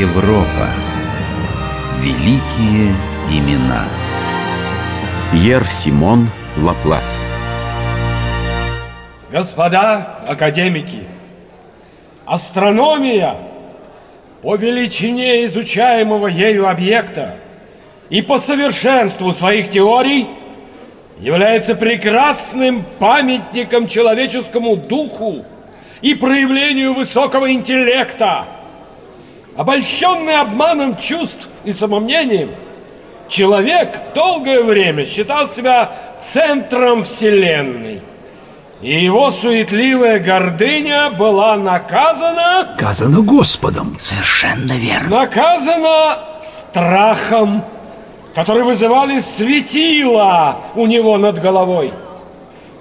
Европа. Великие имена. Пьер Симон Лаплас. Господа академики, астрономия по величине изучаемого ею объекта и по совершенству своих теорий является прекрасным памятником человеческому духу и проявлению высокого интеллекта. Обольщенный обманом чувств и самомнением, человек долгое время считал себя центром Вселенной. И его суетливая гордыня была наказана... Наказана Господом. Совершенно верно. Наказана страхом, который вызывали светила у него над головой.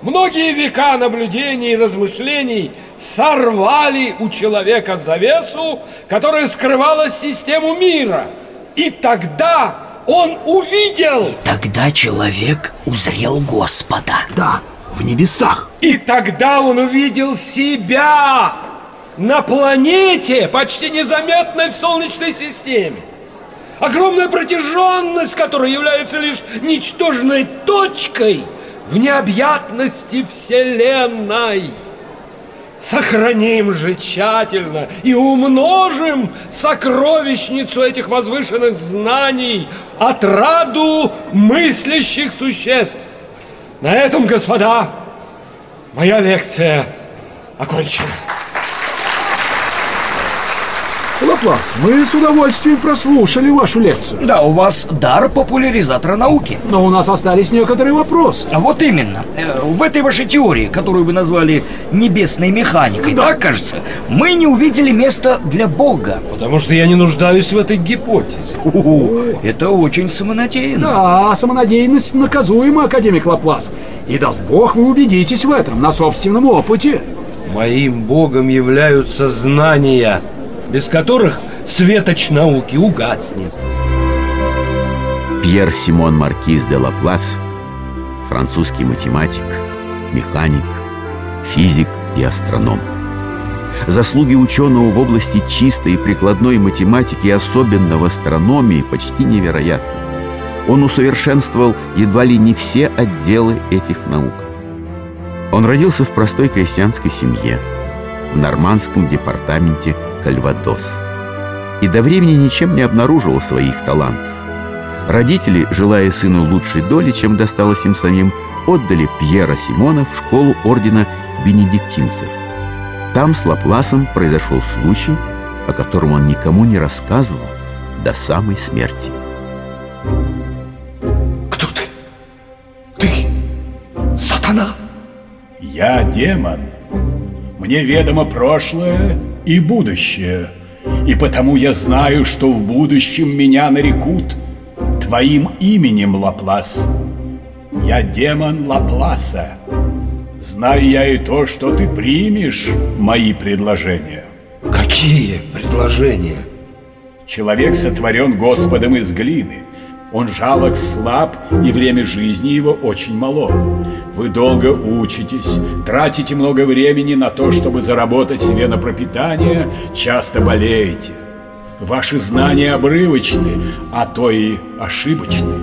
Многие века наблюдений и размышлений сорвали у человека завесу, которая скрывала систему мира. И тогда он увидел... И тогда человек узрел Господа. Да, в небесах. И тогда он увидел себя на планете, почти незаметной в Солнечной системе. Огромная протяженность, которая является лишь ничтожной точкой – в необъятности Вселенной. Сохраним же тщательно и умножим сокровищницу этих возвышенных знаний, отраду мыслящих существ. На этом, господа, моя лекция окончена. Лаплас, мы с удовольствием прослушали вашу лекцию. Да, у вас дар популяризатора науки. Но у нас остались некоторые вопросы. А вот именно. Э, в этой вашей теории, которую вы назвали небесной механикой, да. так кажется, мы не увидели места для Бога. Потому что я не нуждаюсь в этой гипотезе. О, это очень самонадеянно. Да, самонадеянность наказуема, академик Лаплас. И даст Бог, вы убедитесь в этом на собственном опыте. Моим богом являются знания – без которых светоч науки угаснет. Пьер Симон Маркиз де Лаплас, французский математик, механик, физик и астроном. Заслуги ученого в области чистой и прикладной математики, особенно в астрономии, почти невероятны. Он усовершенствовал едва ли не все отделы этих наук. Он родился в простой крестьянской семье в нормандском департаменте Кальвадос. И до времени ничем не обнаруживал своих талантов. Родители, желая сыну лучшей доли, чем досталось им самим, отдали Пьера Симона в школу ордена бенедиктинцев. Там с Лапласом произошел случай, о котором он никому не рассказывал до самой смерти. Кто ты? Ты сатана? Я демон. Мне ведомо прошлое и будущее, и потому я знаю, что в будущем меня нарекут твоим именем, Лаплас. Я демон Лапласа. Знаю я и то, что ты примешь мои предложения. Какие предложения? Человек сотворен Господом из глины – он жалок, слаб, и время жизни его очень мало. Вы долго учитесь, тратите много времени на то, чтобы заработать себе на пропитание, часто болеете. Ваши знания обрывочны, а то и ошибочны.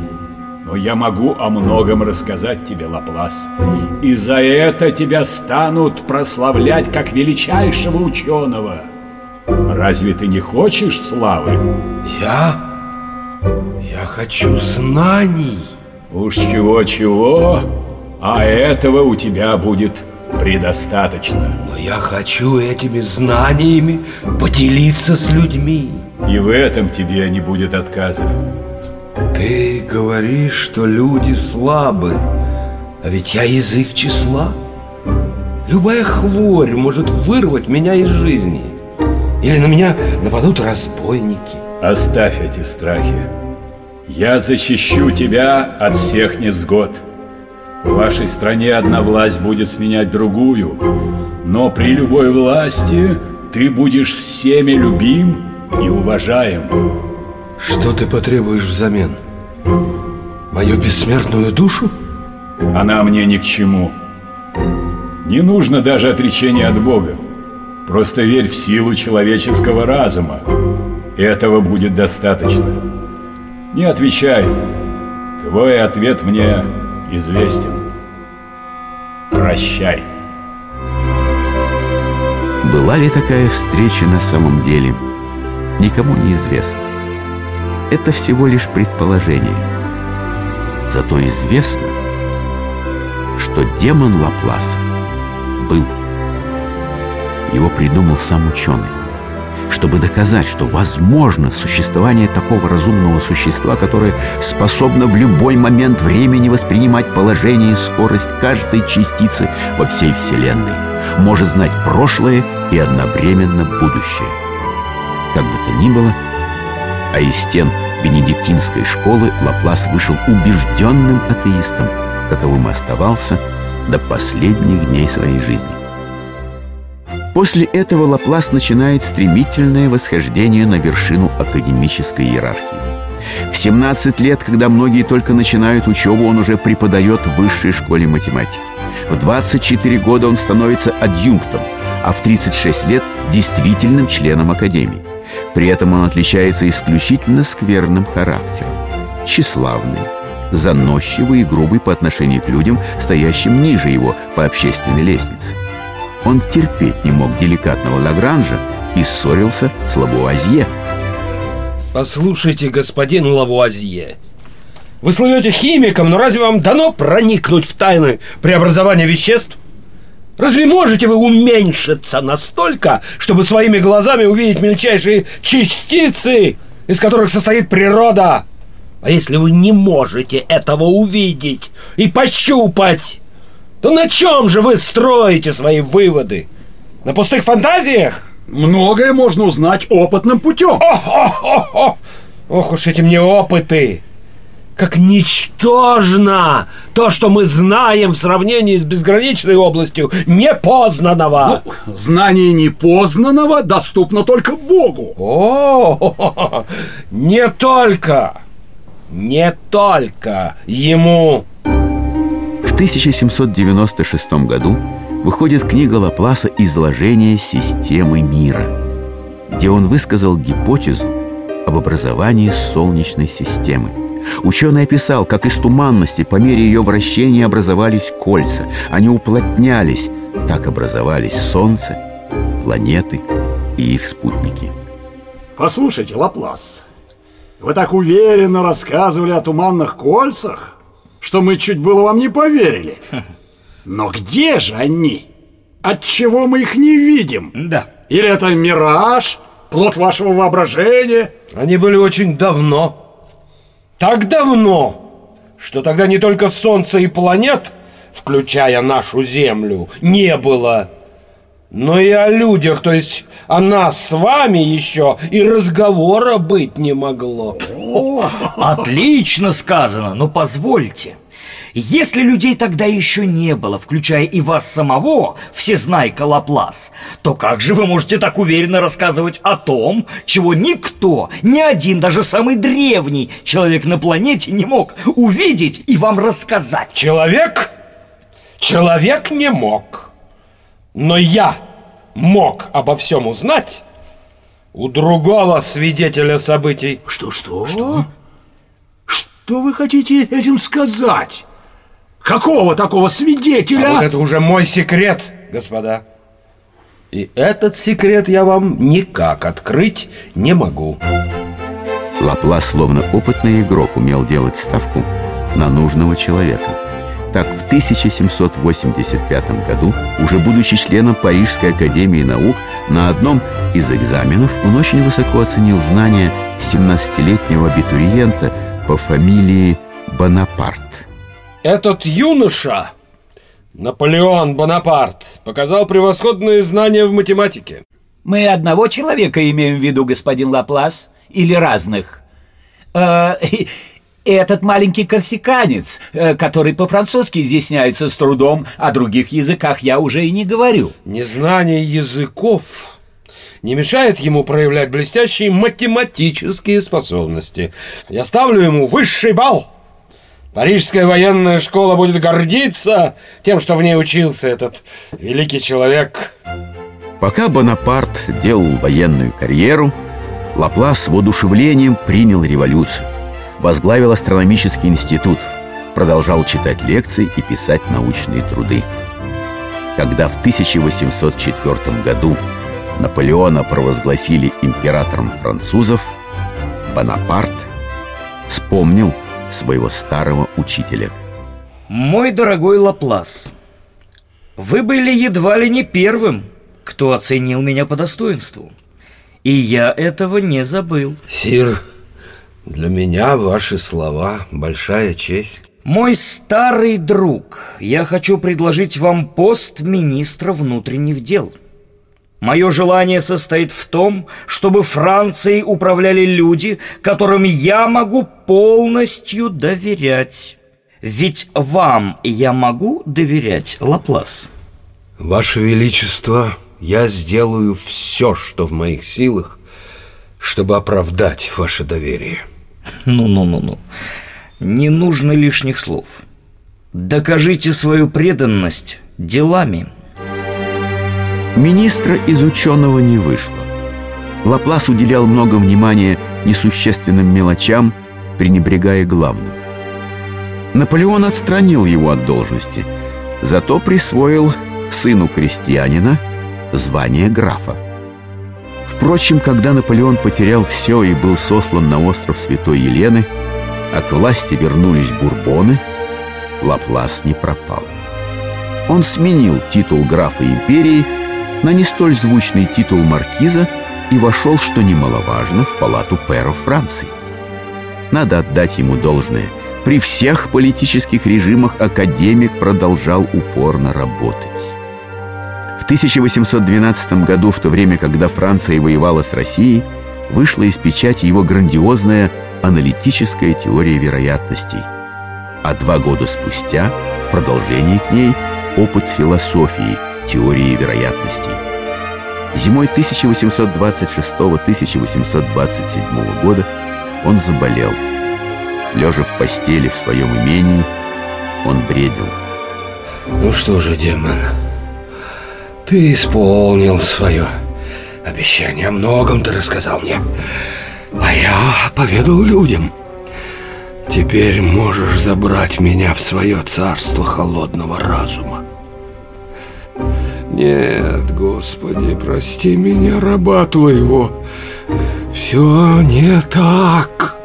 Но я могу о многом рассказать тебе, Лаплас. И за это тебя станут прославлять как величайшего ученого. Разве ты не хочешь славы? Я? Я хочу знаний. Уж чего-чего, а этого у тебя будет предостаточно. Но я хочу этими знаниями поделиться с людьми. И в этом тебе не будет отказа. Ты говоришь, что люди слабы, а ведь я язык числа. Любая хворь может вырвать меня из жизни. Или на меня нападут разбойники. Оставь эти страхи. Я защищу тебя от всех невзгод. В вашей стране одна власть будет сменять другую, но при любой власти ты будешь всеми любим и уважаем. Что ты потребуешь взамен? Мою бессмертную душу? Она мне ни к чему. Не нужно даже отречения от Бога. Просто верь в силу человеческого разума. Этого будет достаточно. Не отвечай. Твой ответ мне известен. Прощай. Была ли такая встреча на самом деле, никому не известно. Это всего лишь предположение. Зато известно, что демон Лапласа был. Его придумал сам ученый, чтобы доказать, что возможно существование такого разумного существа, которое способно в любой момент времени воспринимать положение и скорость каждой частицы во всей Вселенной, может знать прошлое и одновременно будущее. Как бы то ни было, а из стен бенедиктинской школы Лаплас вышел убежденным атеистом, каковым оставался до последних дней своей жизни. После этого Лаплас начинает стремительное восхождение на вершину академической иерархии. В 17 лет, когда многие только начинают учебу, он уже преподает в высшей школе математики. В 24 года он становится адъюнктом, а в 36 лет – действительным членом академии. При этом он отличается исключительно скверным характером. Тщеславный, заносчивый и грубый по отношению к людям, стоящим ниже его по общественной лестнице. Он терпеть не мог деликатного Лагранжа и ссорился с Лавуазье. Послушайте, господин Лавуазье, вы слывете химиком, но разве вам дано проникнуть в тайны преобразования веществ? Разве можете вы уменьшиться настолько, чтобы своими глазами увидеть мельчайшие частицы, из которых состоит природа? А если вы не можете этого увидеть и пощупать, то на чем же вы строите свои выводы? На пустых фантазиях? Многое можно узнать опытным путем. Ох, ох, ох, ох. ох уж эти мне опыты! Как ничтожно то, что мы знаем в сравнении с безграничной областью непознанного. Ну, знание непознанного доступно только Богу. О, не только, не только ему. В 1796 году выходит книга Лапласа «Изложение системы мира», где он высказал гипотезу об образовании Солнечной системы. Ученый описал, как из туманности по мере ее вращения образовались кольца. Они уплотнялись. Так образовались Солнце, планеты и их спутники. Послушайте, Лаплас, вы так уверенно рассказывали о туманных кольцах, что мы чуть было вам не поверили. Но где же они? Отчего мы их не видим? Да. Или это мираж, плод вашего воображения? Они были очень давно. Так давно, что тогда не только Солнца и планет, включая нашу Землю, не было, но и о людях, то есть о нас с вами еще и разговора быть не могло. Отлично сказано, но позвольте. Если людей тогда еще не было, включая и вас самого, всезнайка Лаплас, то как же вы можете так уверенно рассказывать о том, чего никто, ни один, даже самый древний человек на планете не мог увидеть и вам рассказать? Человек? Человек не мог. Но я мог обо всем узнать у другого свидетеля событий. Что-что? Что? Что вы хотите этим сказать? Какого такого свидетеля? А вот это уже мой секрет, господа. И этот секрет я вам никак открыть не могу. Лаплас, словно опытный игрок, умел делать ставку на нужного человека. Так, в 1785 году, уже будучи членом Парижской академии наук, на одном из экзаменов он очень высоко оценил знания 17-летнего абитуриента по фамилии Бонапарт. Этот юноша, Наполеон Бонапарт, показал превосходные знания в математике. Мы одного человека имеем в виду, господин Лаплас, или разных? Этот маленький корсиканец, э, который по-французски изъясняется с трудом, о других языках я уже и не говорю. Незнание языков не мешает ему проявлять блестящие математические способности. Я ставлю ему высший балл. Парижская военная школа будет гордиться тем, что в ней учился этот великий человек. Пока Бонапарт делал военную карьеру, Лаплас с воодушевлением принял революцию, возглавил астрономический институт, продолжал читать лекции и писать научные труды. Когда в 1804 году Наполеона провозгласили императором французов, Бонапарт вспомнил своего старого учителя. Мой дорогой Лаплас, вы были едва ли не первым, кто оценил меня по достоинству. И я этого не забыл. Сир, для меня ваши слова большая честь. Мой старый друг, я хочу предложить вам пост министра внутренних дел. Мое желание состоит в том, чтобы Францией управляли люди, которым я могу полностью доверять. Ведь вам я могу доверять, Лаплас? Ваше Величество, я сделаю все, что в моих силах, чтобы оправдать ваше доверие. Ну-ну-ну-ну. Не нужно лишних слов. Докажите свою преданность делами. Министра из ученого не вышло. Лаплас уделял много внимания несущественным мелочам, пренебрегая главным. Наполеон отстранил его от должности, зато присвоил сыну крестьянина звание графа. Впрочем, когда Наполеон потерял все и был сослан на остров Святой Елены, а к власти вернулись бурбоны, Лаплас не пропал. Он сменил титул графа империи на не столь звучный титул маркиза и вошел, что немаловажно, в палату пэров Франции. Надо отдать ему должное. При всех политических режимах академик продолжал упорно работать. В 1812 году, в то время, когда Франция воевала с Россией, вышла из печати его грандиозная аналитическая теория вероятностей. А два года спустя, в продолжении к ней, опыт философии, теории вероятностей. Зимой 1826-1827 года он заболел. Лежа в постели в своем имении, он бредил. Ну что же, демон, ты исполнил свое обещание. О многом ты рассказал мне. А я поведал людям. Теперь можешь забрать меня в свое царство холодного разума. Нет, Господи, прости меня, раба Твоего. Все не так.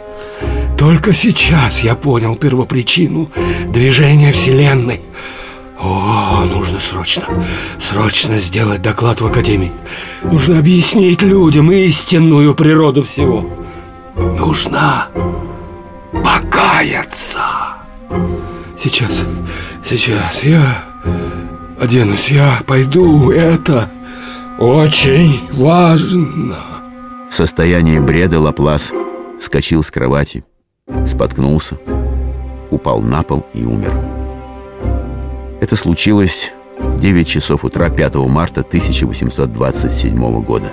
Только сейчас я понял первопричину движения Вселенной. О, нужно срочно, срочно сделать доклад в Академии. Нужно объяснить людям истинную природу всего. Нужно покаяться. Сейчас, сейчас я оденусь, я пойду. Это очень важно. В состоянии бреда Лаплас вскочил с кровати, споткнулся, упал на пол и умер. Это случилось в 9 часов утра 5 марта 1827 года.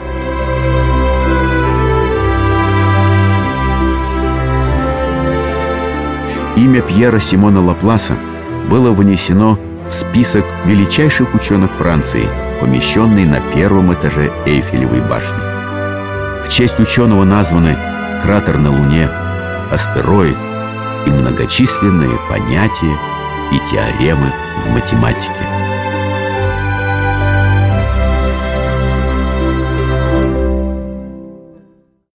Имя Пьера Симона Лапласа было внесено в список величайших ученых Франции, помещенный на первом этаже Эйфелевой башни. В честь ученого названы кратер на Луне, астероид и многочисленные понятия и теоремы в математике.